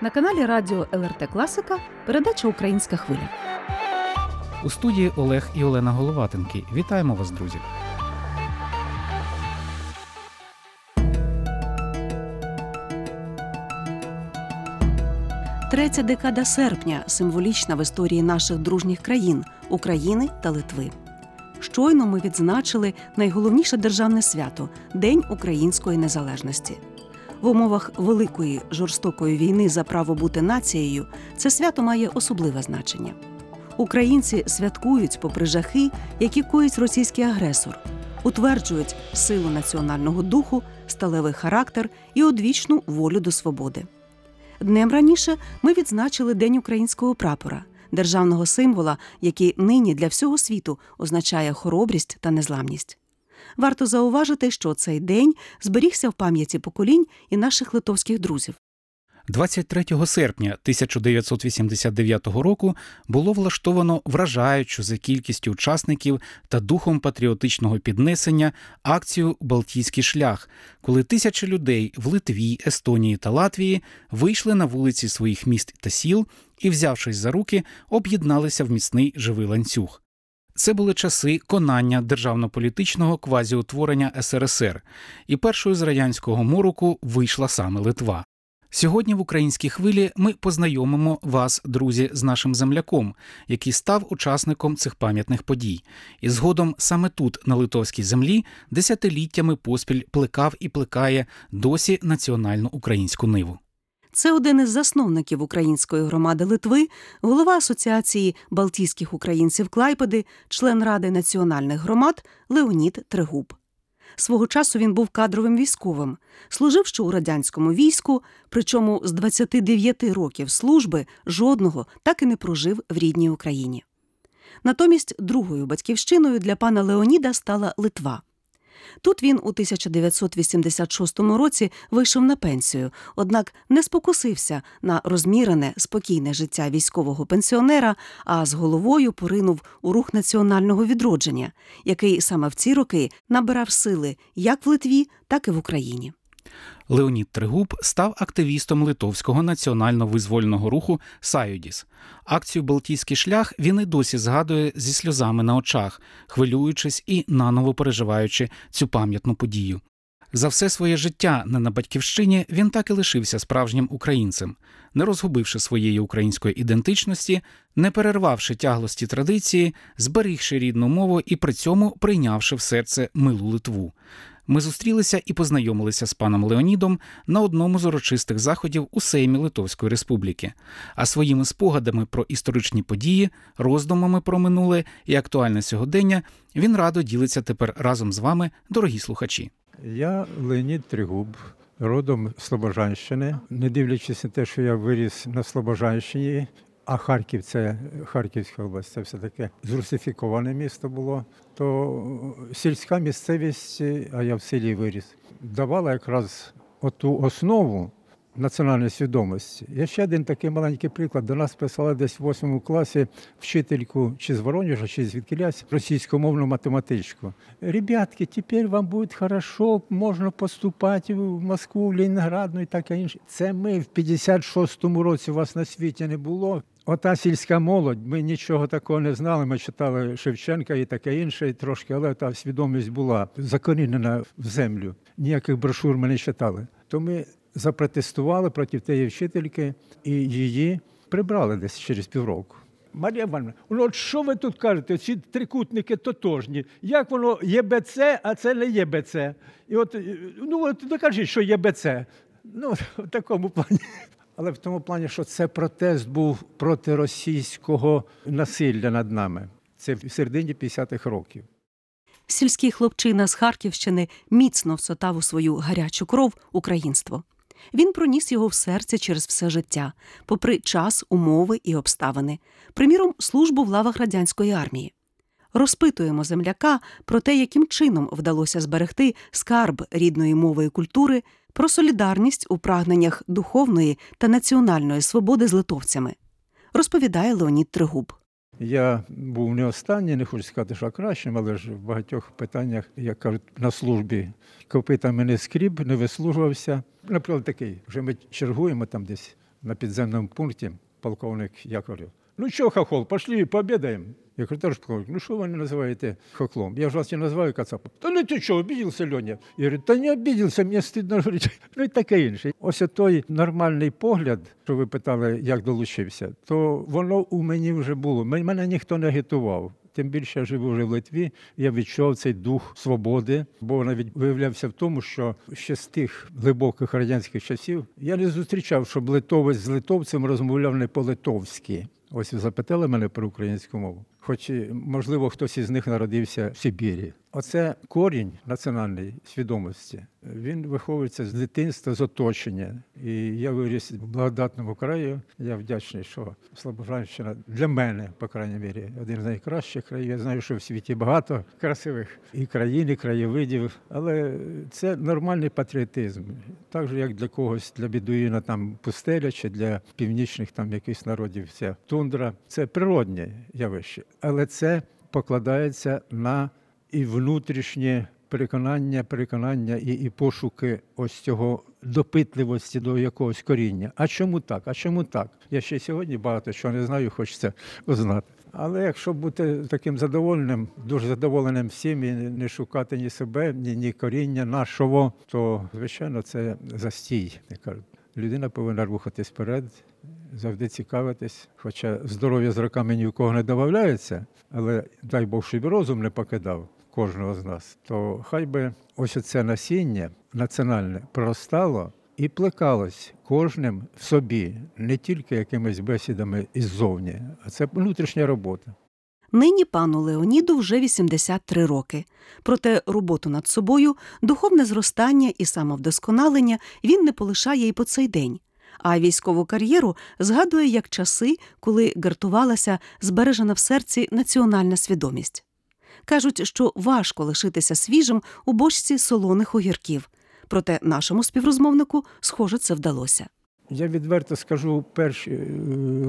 На каналі Радіо ЛРТ Класика передача Українська хвиля. У студії Олег і Олена Головатенки. Вітаємо вас, друзі. Третя декада серпня символічна в історії наших дружніх країн України та Литви. Щойно ми відзначили найголовніше державне свято День української незалежності. В умовах великої жорстокої війни за право бути нацією це свято має особливе значення. Українці святкують попри жахи, які коїть російський агресор, утверджують силу національного духу, сталевий характер і одвічну волю до свободи. Днем раніше ми відзначили День українського прапора, державного символа, який нині для всього світу означає хоробрість та незламність. Варто зауважити, що цей день зберігся в пам'яті поколінь і наших литовських друзів. 23 серпня 1989 року було влаштовано вражаючу за кількістю учасників та духом патріотичного піднесення акцію Балтійський шлях, коли тисячі людей в Литві, Естонії та Латвії вийшли на вулиці своїх міст та сіл і, взявшись за руки, об'єдналися в міцний живий ланцюг. Це були часи конання державно-політичного квазіутворення СРСР, і першою з радянського мороку вийшла саме Литва. Сьогодні в українській хвилі ми познайомимо вас, друзі, з нашим земляком, який став учасником цих пам'ятних подій, і згодом саме тут, на литовській землі, десятиліттями поспіль плекав і плекає досі національну українську ниву. Це один із засновників української громади Литви, голова Асоціації Балтійських українців Клайпеди, член Ради національних громад Леонід Трегуб. Свого часу він був кадровим військовим, служив ще у радянському війську, причому з 29 років служби жодного так і не прожив в рідній Україні. Натомість другою батьківщиною для пана Леоніда стала Литва. Тут він у 1986 році вийшов на пенсію, однак не спокусився на розмірене, спокійне життя військового пенсіонера, а з головою поринув у рух національного відродження, який саме в ці роки набирав сили як в Литві, так і в Україні. Леонід Тригуб став активістом литовського національно-визвольного руху Саюдіс. Акцію Балтійський шлях він і досі згадує зі сльозами на очах, хвилюючись і наново переживаючи цю пам'ятну подію. За все своє життя не на батьківщині він так і лишився справжнім українцем, не розгубивши своєї української ідентичності, не перервавши тяглості традиції, зберігши рідну мову і при цьому прийнявши в серце милу Литву. Ми зустрілися і познайомилися з паном Леонідом на одному з урочистих заходів у Сеймі Литовської Республіки, а своїми спогадами про історичні події, роздумами про минуле і актуальне сьогодення він радо ділиться тепер разом з вами, дорогі слухачі. Я Леонід Тригуб, родом Слобожанщини. Не дивлячись на те, що я виріс на Слобожанщині, а Харків це Харківська область, це все таке зрусифіковане місто було. То сільська місцевість, а я в селі виріс, давала якраз оту основу національної свідомості. Є ще один такий маленький приклад. До нас писала десь в восьмому класі вчительку чи з Воронежа, чи з Відкілясь, російськомовну математичку. Ребятки, тепер вам буде хорошо, можна поступати в Москву, в Ленінград, ну і таке інше. Це ми в 56-му році вас на світі не було. Ота сільська молодь, ми нічого такого не знали. Ми читали Шевченка і таке інше, трошки, але та свідомість була закорінена в землю. Ніяких брошур ми не читали. То ми запротестували проти тієї вчительки і її прибрали десь через півроку. Марія Івановна, ну от що ви тут кажете? Ці трикутники тотожні. Як воно є БЦ, а це не є БЦ? І от, ну от докажіть, що є БЦ. Ну, в такому плані. Але в тому плані, що це протест був проти російського насилля над нами. Це в середині 50-х років. Сільський хлопчина з Харківщини міцно всотав у свою гарячу кров українство. Він проніс його в серце через все життя, попри час, умови і обставини, приміром, службу в лавах радянської армії. Розпитуємо земляка про те, яким чином вдалося зберегти скарб рідної мови і культури, про солідарність у прагненнях духовної та національної свободи з литовцями, розповідає Леонід Тригуб. Я був не останній, не хочу сказати, що кращим, але ж в багатьох питаннях, як кажуть, на службі копитами не скріб, не вислужувався. Наприклад, такий, вже ми чергуємо там десь на підземному пункті полковник Яковлев. Ну що, хохол, пошли пообідаємо. Я кажу, товарищ полковник, ну що мене називаєте хохлом? Я ж вас не називаю кацапом. Та ну ти що, обідівся, Льоня? Я говорю, та не обідівся, мені стидно говорити. Ну і таке інше. Ось той нормальний погляд, що ви питали, як долучився, то воно у мені вже було. Мене ніхто не агітував. Тим більше я живу вже в Литві, я відчув цей дух свободи, бо навіть виявлявся в тому, що ще з тих глибоких радянських часів я не зустрічав, щоб литовець з литовцем розмовляв не по-литовськи. Ось ви запитали мене про українську мову. Хоч, можливо, хтось із них народився в Сибірі. Оце корінь національної свідомості. Він виховується з дитинства, з оточення. І я виріс в благодатному краї. Я вдячний, що Слобожанщина для мене, по крайній мірі, один з найкращих країв. Я знаю, що в світі багато красивих і країн, і краєвидів, але це нормальний патріотизм. Так же, як для когось, для бідуїна там пустеля чи для північних там якихось народів ця тундра. Це природнє явище, але це покладається на і внутрішнє переконання, переконання і, і пошуки ось цього допитливості до якогось коріння. А чому так? А чому так? Я ще сьогодні багато чого не знаю, хочеться узнати. Але якщо бути таким задоволеним, дуже задоволеним всім і не шукати ні себе, ні, ні коріння нашого, то звичайно це застій. Людина повинна рухатись вперед, завжди цікавитись. Хоча здоров'я з роками ні в кого не додається, але дай Бог, щоб розум не покидав кожного з нас, то хай би ось оце насіння національне проростало і плекалось кожним в собі, не тільки якимись бесідами іззовні, а це внутрішня робота. Нині пану Леоніду вже 83 роки. Проте роботу над собою, духовне зростання і самовдосконалення він не полишає і по цей день. А військову кар'єру згадує як часи, коли гартувалася збережена в серці національна свідомість. Кажуть, що важко лишитися свіжим у бочці солоних огірків. Проте нашому співрозмовнику, схоже, це вдалося. Я відверто скажу, перші е,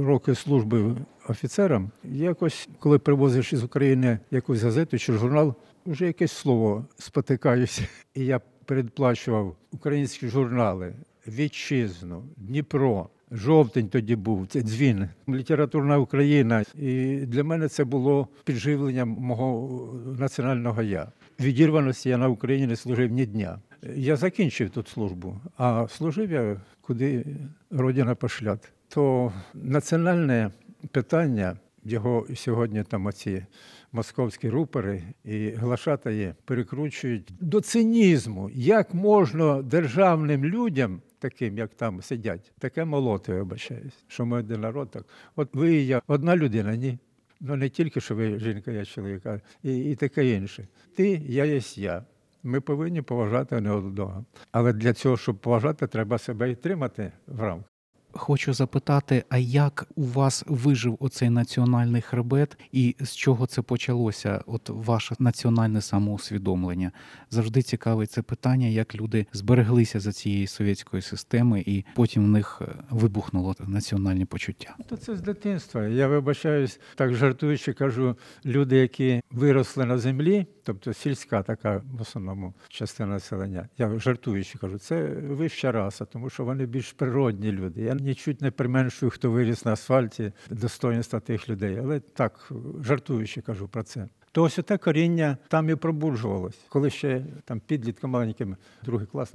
роки служби офіцерам, якось, коли привозиш із України якусь газету чи журнал, вже якесь слово спотикаюся. І я передплачував українські журнали, Вітчизну, Дніпро. Жовтень тоді був, це дзвін, літературна Україна. І для мене це було підживленням мого національного я. Відірваності я на Україні не служив ні дня. Я закінчив тут службу, а служив я куди родина пошлят. То національне питання, його сьогодні там оці московські рупори і глашатаї перекручують до цинізму. Як можна державним людям, таким як там сидять, таке молоти, вибачаюсь, що ми один народ так. От ви і я одна людина, ні. Ну не тільки що ви жінка, я чоловік, а і, і таке інше. Ти, я єсть я. Ми повинні поважати не одного. Але для цього, щоб поважати, треба себе і тримати в рамках. Хочу запитати, а як у вас вижив оцей національний хребет, і з чого це почалося? От ваше національне самоусвідомлення? Завжди цікавить це питання, як люди збереглися за цієї совєтської системи, і потім в них е, вибухнуло національне почуття. То це з дитинства. Я вибачаюсь, так жартуючи, кажу, люди, які виросли на землі, тобто сільська така в основному частина населення. Я жартуючи кажу, це вища раса, тому що вони більш природні люди. Я нічуть не применшую, хто виріс на асфальті, достоинства тих людей. Але так, жартуючи кажу про це. То ось те коріння там і пробуджувалось. Коли ще там підлітком маленьким, другий клас,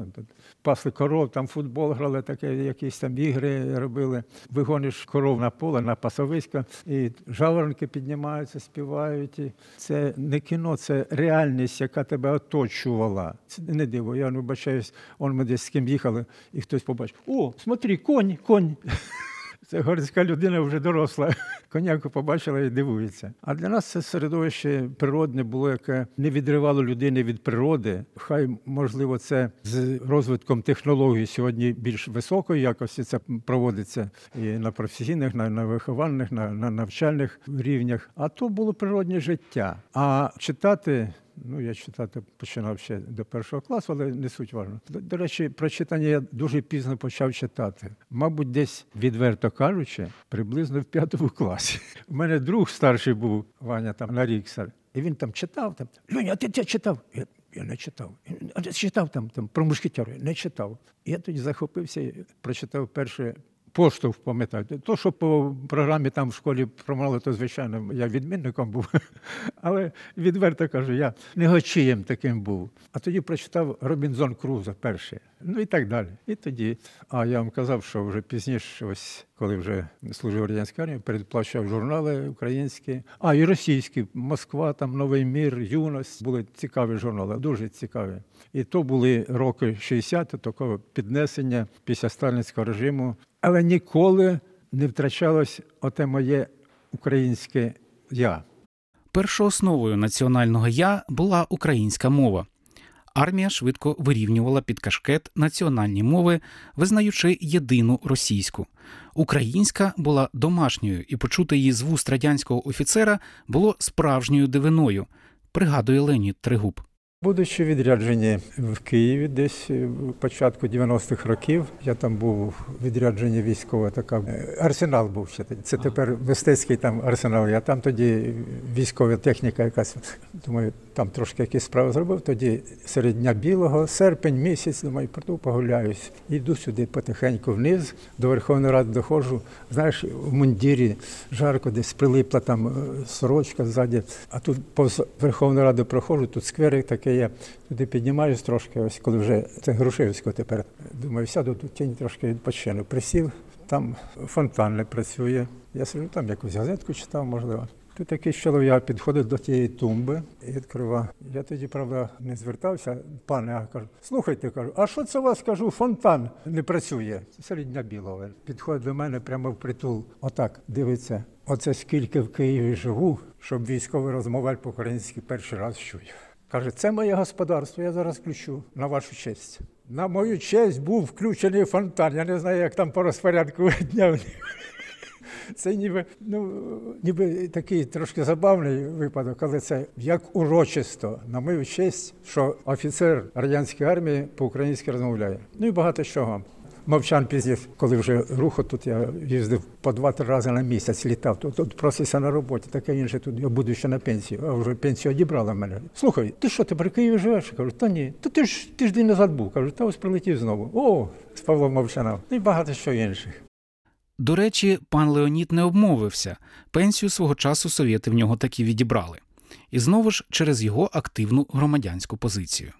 пасли коров, там футбол грали, таке, якісь там ігри робили. Вигониш коров на поле, на пасовисько, і жаворонки піднімаються, співають. І це не кіно, це реальність, яка тебе оточувала. Це не диво. Я не вибачаюсь, он ми десь з ким їхали, і хтось побачив: о, смотри, конь, конь. Це горська людина вже доросла. Коняку побачила і дивується. А для нас це середовище природне було, яке не відривало людини від природи. Хай, можливо, це з розвитком технологій сьогодні більш високої якості це проводиться і на професійних, на, на виховальних, на, на навчальних рівнях. А то було природне життя. А читати. Ну, я читати починав ще до першого класу, але не суть важно. До, речі, про читання я дуже пізно почав читати. Мабуть, десь, відверто кажучи, приблизно в п'ятому класі. У мене друг старший був, Ваня, там на Ріксар, і він там читав. Там, Люня, ти це читав? Я, я не читав. Ти читав там, там про мушкетерів? Не читав. Я тоді захопився, прочитав перше поштовх пам'ятаєте. То, що по програмі там в школі промали, то звичайно я відмінником був. Але відверто кажу, я негочієм таким був. А тоді прочитав Робінзон Круза перший. Ну і так далі. І тоді, а я вам казав, що вже пізніше, ось коли вже служив радянській армії, передплачував журнали українські, а і російські, Москва, там Новий мір, юність. Були цікаві журнали, дуже цікаві. І то були роки 60-ті, такого піднесення після сталінського режиму. Але ніколи не втрачалось оте моє українське я. Першоосновою національного я була українська мова. Армія швидко вирівнювала під кашкет національні мови, визнаючи єдину російську. Українська була домашньою, і почути її з вуст радянського офіцера було справжньою дивиною, пригадує Леонід Тригуб. Будучи відряджені в Києві десь е, в початку 90-х років, я там був відрядження військове, така е, арсенал був ще. Це тепер мистецький там арсенал. Я там тоді військова техніка якась. Думаю, там трошки якісь справи зробив. Тоді серед дня білого, серпень місяць, думаю, прийду погуляюсь. Йду сюди потихеньку вниз, до Верховної Ради доходжу. Знаєш, в мундірі жарко десь прилипла там е, сорочка ззаді. А тут повз Верховну Раду проходжу, тут скверик такий є. Туди піднімаюсь трошки, ось коли вже це Грушевського тепер. Думаю, сяду тут тінь трошки відпочину. Присів, там фонтан не працює. Я сиджу там якусь газетку читав, можливо. Тут якийсь чоловік підходить до тієї тумби і відкриває. Я тоді, правда, не звертався, пане, а кажу, слухайте, кажу, а що це у вас кажу, фонтан не працює? Серед дня білого. Підходить до мене прямо в притул. Отак дивиться. Оце скільки в Києві живу, щоб військовий розмовляв по-українськи перший раз чую. Каже, це моє господарство, я зараз включу на вашу честь. На мою честь був включений фонтан. Я не знаю, як там по розпорядку дня. Це ніби, ну, ніби такий трошки забавний випадок, але це як урочисто, на мою честь, що офіцер радянської армії по-українськи розмовляє. Ну і багато чого. Мовчан пізніше, коли вже руху тут я їздив по два-три рази на місяць, літав. Тут, тут просився на роботі, таке інше тут я буду ще на пенсію, а вже пенсію одібрали в мене. Слухай, ти що, ти при Києві живеш? Кажу, та ні. Та ти ж тиждень назад був. Кажу, та ось прилетів знову. О, з Павлом Мовчаном. Ну і багато що інших. До речі, пан Леонід не обмовився. Пенсію свого часу совєти в нього таки відібрали. І знову ж через його активну громадянську позицію.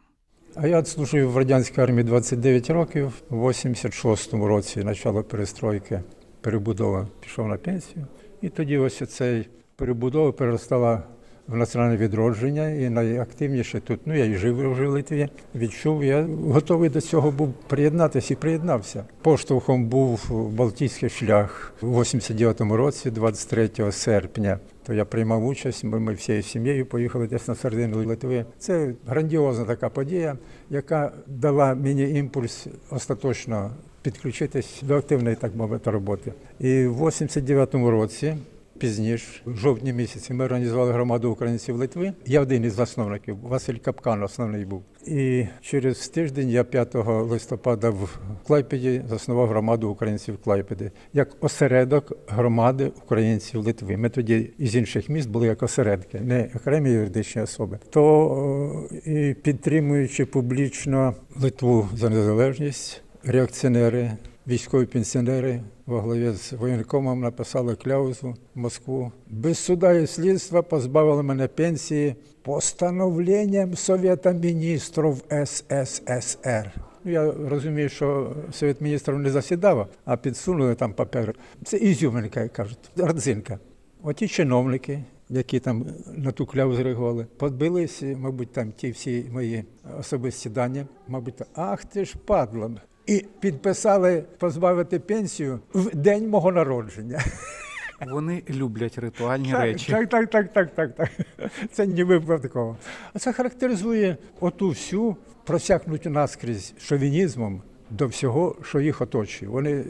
А я служив в радянській армії 29 років. У 86-му році почало перестройки, перебудова пішов на пенсію. І тоді ось цей перебудова переростала в національне відродження. І найактивніше тут, ну я і жив вже в Литві, відчув, я готовий до цього був приєднатися і приєднався. Поштовхом був Балтійський шлях у 89-му році, 23 серпня. То я приймав участь, ми, ми всією сім'єю поїхали десь на середину Литви. Це грандіозна така подія, яка дала мені імпульс остаточно підключитись до активної, так мовити, роботи. І в 89-му році. Пізніше, в жовтні місяці, ми організували громаду українців Литви. Я один із засновників, Василь Капкан, основний був. І через тиждень я 5 листопада в Клайпеді заснував громаду українців Клайпеди як осередок громади українців Литви. Ми тоді із інших міст були як осередки, не окремі юридичні особи. То і підтримуючи публічно Литву за незалежність, реакціонери, військові пенсіонери во главі з воєнкомом написали кляузу в Москву. Без суда і слідства позбавили мене пенсії постановленням Совєта міністрів СССР. Ну, Я розумію, що Совет міністрів не засідав, а підсунули там папер. Це ізюминка, як кажуть, родзинка. Оті чиновники, які там на ту кляву реагували, подбились, мабуть, там ті всі мої особисті дані, мабуть, ах ти ж падло. І підписали позбавити пенсію в день мого народження. Вони люблять ритуальні Так, речі. Так, так, так, так, так, так. Це не випадково. А це характеризує оту всю просякнуту наскрізь шовінізмом до всього, що їх оточує. Вони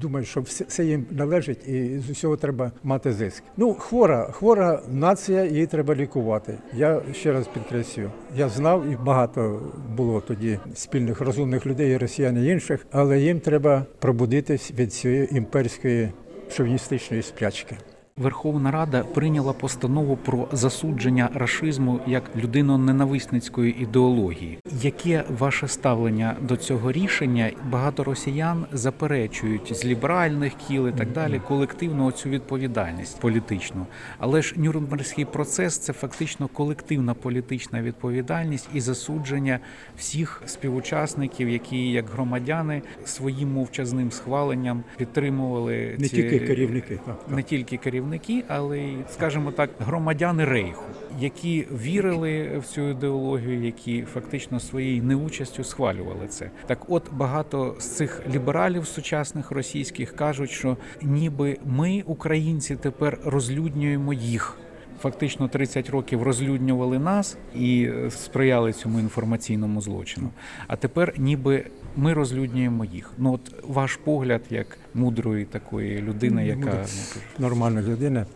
думають, що все, їм належить і з усього треба мати зиск. Ну, хвора, хвора нація, її треба лікувати. Я ще раз підкреслюю, я знав і багато було тоді спільних розумних людей, росіян і інших, але їм треба пробудитись від цієї імперської шовіністичної сплячки. Верховна Рада прийняла постанову про засудження рашизму як людино-ненависницької ідеології. Яке ваше ставлення до цього рішення? Багато росіян заперечують з ліберальних кіл і так далі колективну цю відповідальність політичну. Але ж Нюрнберзький процес це фактично колективна політична відповідальність і засудження всіх співучасників, які як громадяни своїм мовчазним схваленням підтримували Не ці- тільки керівники, так, так. не тільки керівники, але й, скажімо так, громадяни рейху, які вірили в цю ідеологію, які фактично своєю неучастю схвалювали це. Так, от багато з цих лібералів сучасних російських кажуть, що ніби ми, українці, тепер розлюднюємо їх. Фактично 30 років розлюднювали нас і е, сприяли цьому інформаційному злочину. А тепер ніби ми розлюднюємо їх. Ну от ваш погляд як мудрої такої людини, яка ну, нормальна людина.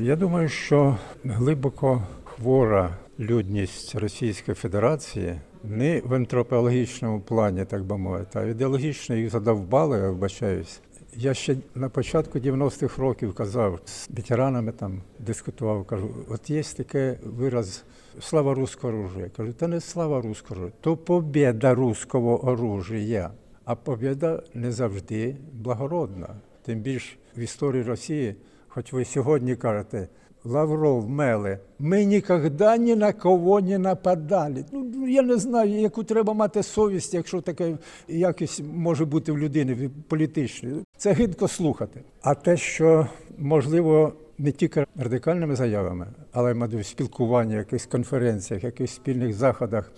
Я думаю, що глибоко хвора людність Російської Федерації не в антропологічному плані, так би мовити, а ідеологічно їх задовбали, я вбачаюсь. Я ще на початку 90-х років казав з ветеранами там дискутував, кажу, от є таке вираз слава руського оружия. Кажу, та не слава руського оружия, то побіда руського оружия. А побіда не завжди благородна. Тим більш в історії Росії, хоч ви сьогодні кажете, Лавров, Меле, ми ніколи ні на кого не нападали. Ну, я не знаю, яку треба мати совість, якщо таке якість може бути в людини політичної. Це гидко слухати. А те, що можливо не тільки радикальними заявами, але мабуть, в спілкуванні, якихось конференціях, якихось спільних заходах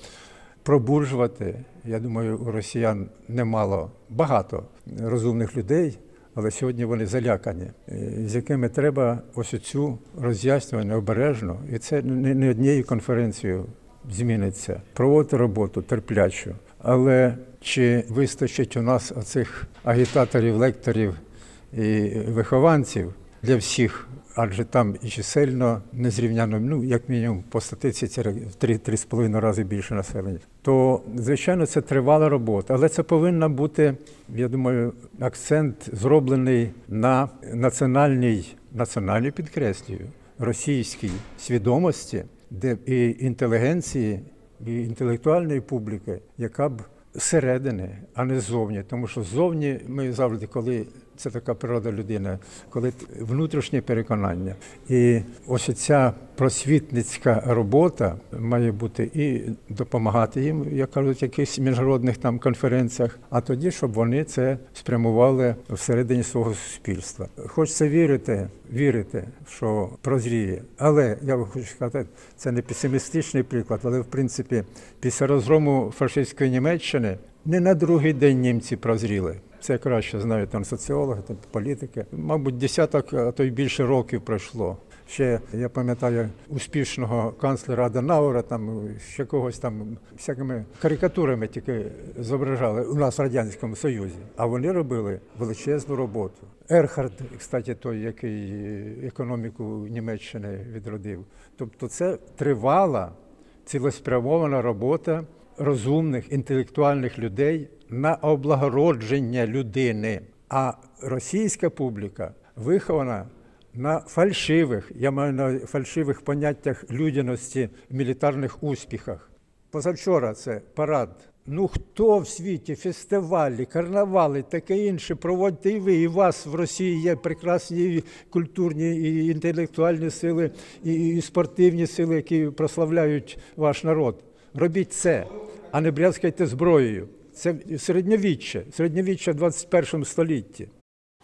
пробуржувати. Я думаю, у росіян немало багато розумних людей, але сьогодні вони залякані, е, з якими треба ось цю роз'яснювання обережно, і це не однією конференцією зміниться. Проводити роботу терплячу. Але чи вистачить у нас оцих агітаторів, лекторів і вихованців для всіх? Адже там і чисельно незрівняно, ну як мінімум по статистиці в 3-3,5 рази більше населення. То звичайно це тривала робота, але це повинна бути, я думаю, акцент зроблений на національній, національній підкреслюю, російській свідомості, де і інтелігенції, і інтелектуальної публіки, яка б зсередини, а не ззовні. Тому що ззовні ми завжди, коли це така природа людини, коли внутрішнє переконання. І ось ця просвітницька робота має бути і допомагати їм, як кажуть, якихось міжнародних там конференціях, а тоді, щоб вони це спрямували всередині свого суспільства. Хочеться вірити, вірити, що прозріє. Але я хочу сказати, це не песимістичний приклад, але в принципі, після розгрому фашистської Німеччини не на другий день німці прозріли. Це краще знають там соціологи, там політики. Мабуть, десяток, а то й більше років пройшло. Ще я пам'ятаю успішного канцлера Аденаура, там ще когось там всякими карикатурами тільки зображали у нас в радянському союзі. А вони робили величезну роботу. Ерхард, кстати, той, який економіку Німеччини відродив. Тобто, це тривала цілеспрямована робота розумних інтелектуальних людей на облагородження людини. А російська публіка вихована на фальшивих, я маю на фальшивих поняттях людяності в мілітарних успіхах. Позавчора це парад. Ну хто в світі фестивалі, карнавали, таке інше проводьте і ви. І вас в Росії є прекрасні культурні і інтелектуальні сили, і спортивні сили, які прославляють ваш народ. Робіть це, а не брязкайте зброєю. Це середньовіччя, середньовіччя в 21 столітті.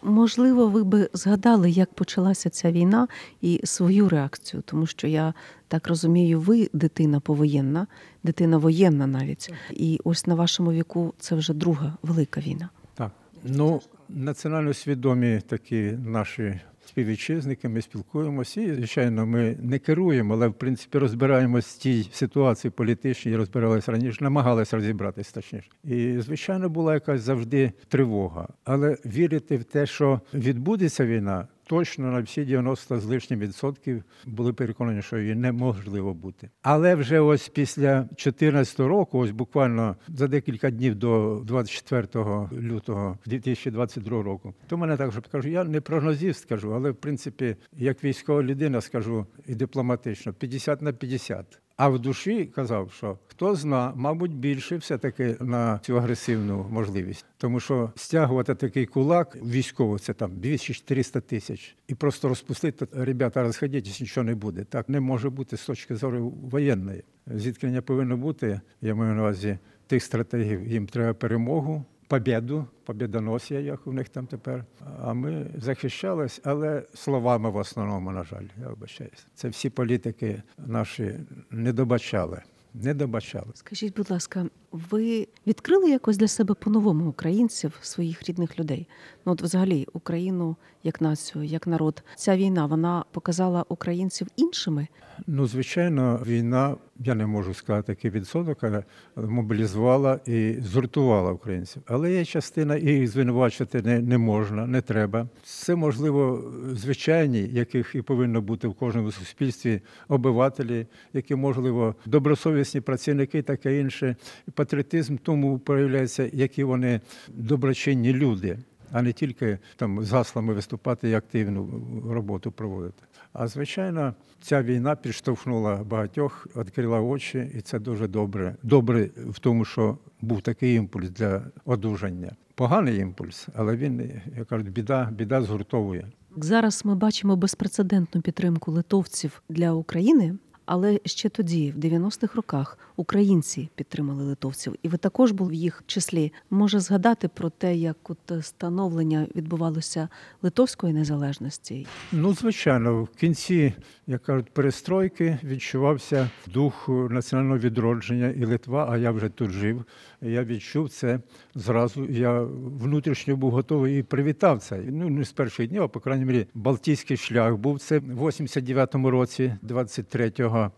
Можливо, ви би згадали, як почалася ця війна і свою реакцію, тому що я так розумію, ви дитина повоєнна, дитина воєнна навіть. І ось на вашому віку це вже друга велика війна. Так. Ну, національно свідомі такі наші співвітчизники, ми спілкуємося і, звичайно, ми не керуємо, але в принципі розбираємось в тій ситуації політичній, розбиралися раніше, намагалися розібратися точніше. І, звичайно, була якась завжди тривога. Але вірити в те, що відбудеться війна, точно на всі 90 з лишнім відсотків були переконані, що її неможливо бути. Але вже ось після 2014 року, ось буквально за декілька днів до 24 лютого 2022 року, то мене також кажу, я не прогнозіст скажу, але в принципі, як військова людина скажу і дипломатично, 50 на 50. А в душі казав, що хто зна, мабуть, більше все-таки на цю агресивну можливість. Тому що стягувати такий кулак військово це там 200-400 тисяч. І просто розпустити, ребята, розходіть, нічого не буде. Так не може бути з точки зору воєнної. Зіткнення повинно бути, я маю на увазі тих стратегів, їм треба перемогу. Побєду, побєдоносія, як у них там тепер. А ми захищались, але словами в основному, на жаль, я вибачаюся. Це всі політики наші не добачали. Не добачали. Скажіть, будь ласка, ви відкрили якось для себе по-новому українців, своїх рідних людей? Ну, от взагалі, Україну як націю, як народ, ця війна вона показала українців іншими. Ну, звичайно, війна, я не можу сказати який відсоток, але мобілізувала і згуртувала українців. Але є частина, і їх звинувачувати не, не можна, не треба. Це можливо звичайні, яких і повинно бути в кожному суспільстві, обивателі, які можливо добросовісні працівники, таке інше. Патріотизм тому проявляється, які вони доброчинні люди. А не тільки там з гаслами виступати і активну роботу проводити. А звичайно, ця війна підштовхнула багатьох, відкрила очі, і це дуже добре. Добре в тому, що був такий імпульс для одужання. Поганий імпульс, але він, як кажуть, біда, біда згуртовує. Зараз ми бачимо безпрецедентну підтримку литовців для України. Але ще тоді, в 90-х роках, українці підтримали литовців, і ви також був в їх числі. Може згадати про те, як от становлення відбувалося литовської незалежності? Ну, звичайно, в кінці, як кажуть, перестройки відчувався дух національного відродження і Литва, а я вже тут жив. Я відчув це зразу. Я внутрішньо був готовий і привітав це. Ну не з перших днів, а по крайній мірі, Балтійський шлях був це в 89-му році, 23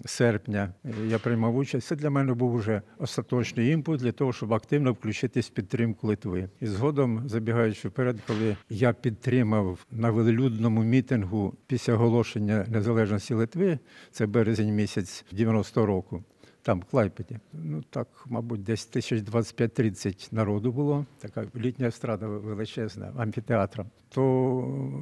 серпня. Я приймав участь. Це для мене був уже остаточний імпульс для того, щоб активно включитись в підтримку Литви. І згодом, забігаючи вперед, коли я підтримав на велелюдному мітингу після оголошення незалежності Литви, це березень місяць 90-го року. Там, в Клайпеді. Ну так, мабуть, десь тисяч 25-30 народу було. Така літня естрада величезна, амфітеатром. То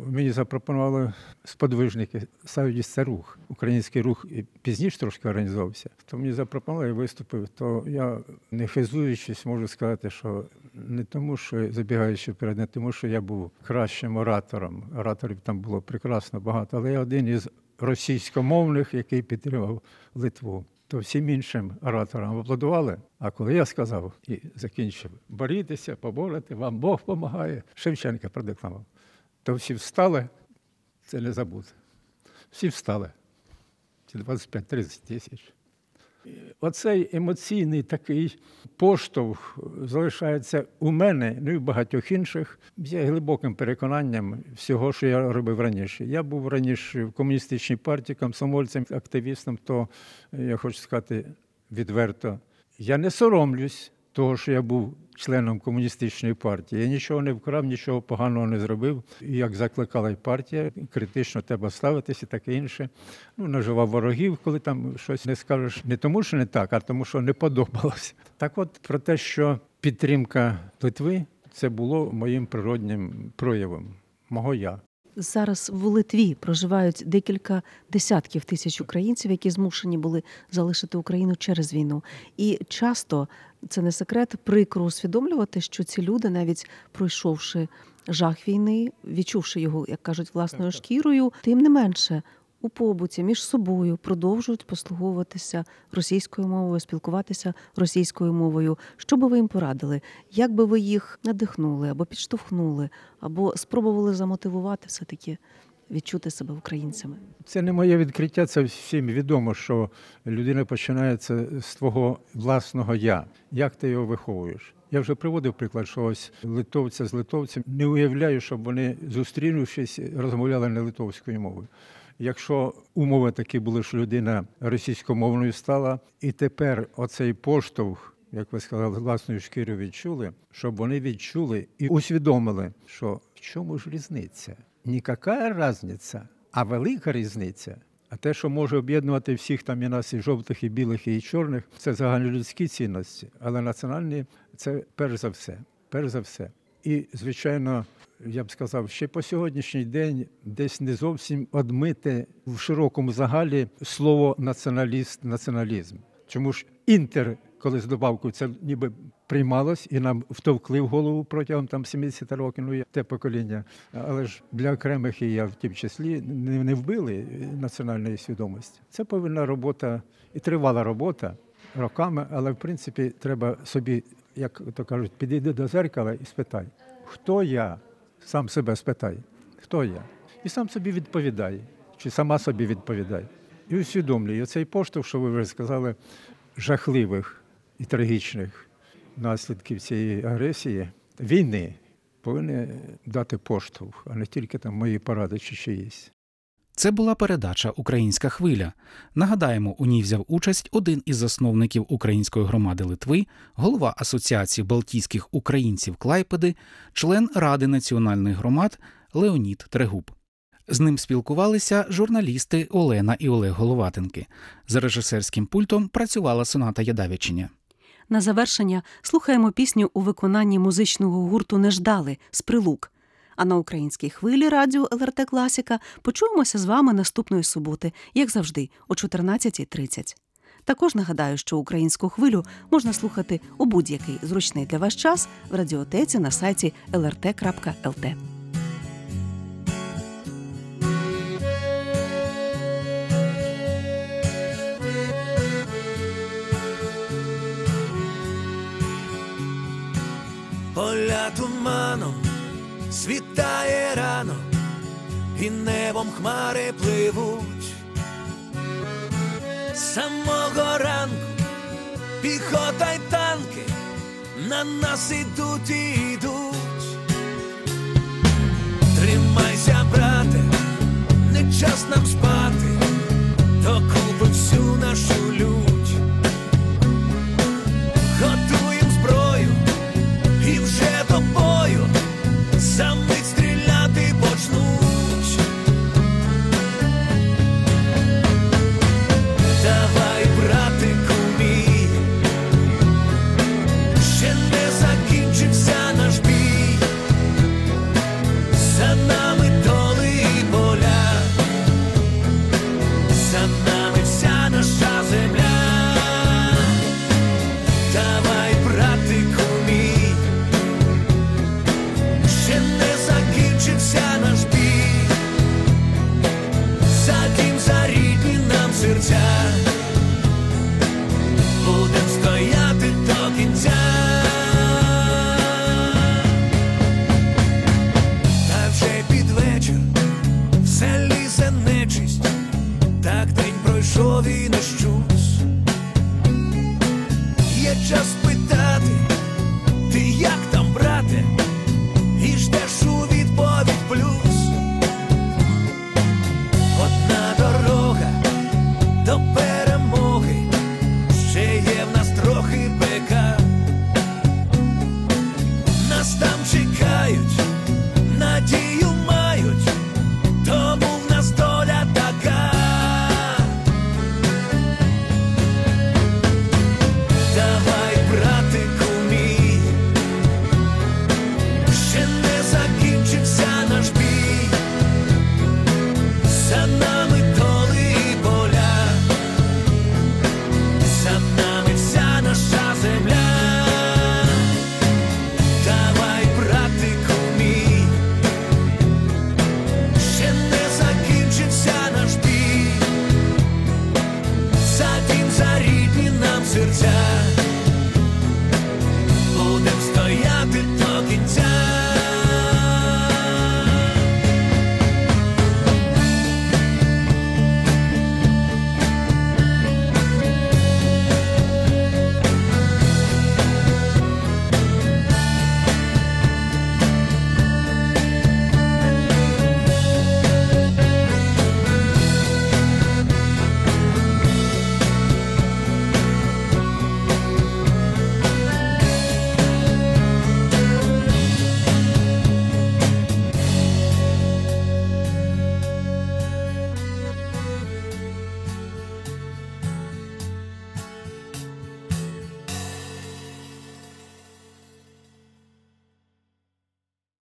мені запропонували сподвижники це рух. Український рух і пізніше трошки організовувався. То мені запропонували, я виступив. То я, не хизуючись, можу сказати, що не тому, що забігаючи вперед, не тому, що я був кращим оратором. Ораторів там було прекрасно багато, але я один із російськомовних, який підтримав Литву то всім іншим ораторам аплодували. А коли я сказав і закінчив борітеся, поборете, вам Бог допомагає, Шевченка продекламував, то всі встали, це не забути. Всі встали. Ці 25-30 тисяч. Оцей емоційний такий поштовх залишається у мене, ну і в багатьох інших. з глибоким переконанням всього, що я робив раніше. Я був раніше в комуністичній партії, комсомольцем, активістом, то я хочу сказати відверто, я не соромлюсь того, що я був членом комуністичної партії. Я нічого не вкрав, нічого поганого не зробив. Як закликала й партія, критично треба ставитися таке інше. Ну, наживав ворогів, коли там щось не скажеш. Не тому, що не так, а тому, що не подобалося. Так от про те, що підтримка Литви це було моїм природнім проявом, мого я. Зараз в Литві проживають декілька десятків тисяч українців, які змушені були залишити Україну через війну. І часто це не секрет, прикро усвідомлювати, що ці люди, навіть пройшовши жах війни, відчувши його, як кажуть, власною шкірою, тим не менше. У побуті між собою продовжують послуговуватися російською мовою, спілкуватися російською мовою. Що би ви їм порадили? Як би ви їх надихнули або підштовхнули, або спробували замотивувати все таки відчути себе українцями? Це не моє відкриття, це всім відомо, що людина починається з твого власного я. Як ти його виховуєш? Я вже приводив приклад, що ось литовця з литовцем не уявляю, щоб вони, зустрінувшись, розмовляли не литовською мовою. Якщо умови такі були, що людина російськомовною стала, і тепер оцей поштовх, як ви сказали, власною шкірою відчули, щоб вони відчули і усвідомили, що в чому ж різниця? Ніяка різниця, а велика різниця. А те, що може об'єднувати всіх там і нас, і жовтих, і білих, і чорних, це загальнолюдські цінності. Але національні це перш за все. Перш за все. І, звичайно, я б сказав, ще по сьогоднішній день десь не зовсім одмите в широкому загалі слово націоналіст, націоналізм. Чому ж інтер, коли з добавкою це ніби приймалось і нам втовкли в голову протягом там 70 років, ну те покоління. Але ж для окремих і я в тім числі не, не вбили національної свідомості. Це повинна робота і тривала робота роками, але в принципі треба собі, як то кажуть, підійди до зеркала і спитай, хто я? Сам себе спитай, хто я? І сам собі відповідай, чи сама собі відповідай. І усвідомлюй, цей поштовх, що ви вже сказали, жахливих і трагічних наслідків цієї агресії, війни, повинні дати поштовх, а не тільки там мої поради чи чиїсь. Це була передача Українська хвиля. Нагадаємо, у ній взяв участь один із засновників української громади Литви, голова Асоціації Балтійських українців Клайпеди, член Ради національних громад Леонід Трегуб. З ним спілкувалися журналісти Олена і Олег Головатенки. За режисерським пультом працювала Соната Ядавічиня. На завершення слухаємо пісню у виконанні музичного гурту Не ждали з прилук. А на українській хвилі радіо ЛРТ Класіка почуємося з вами наступної суботи, як завжди, о 14.30. Також нагадаю, що українську хвилю можна слухати у будь-який зручний для вас час в радіотеці на сайті lrt.lt. Поля туманом Світає рано, і небом хмари пливуть. Самого ранку піхота й танки на нас ідуть і йдуть. Тримайся, брате, не час нам спати, докупи всю нашу лють. Готуй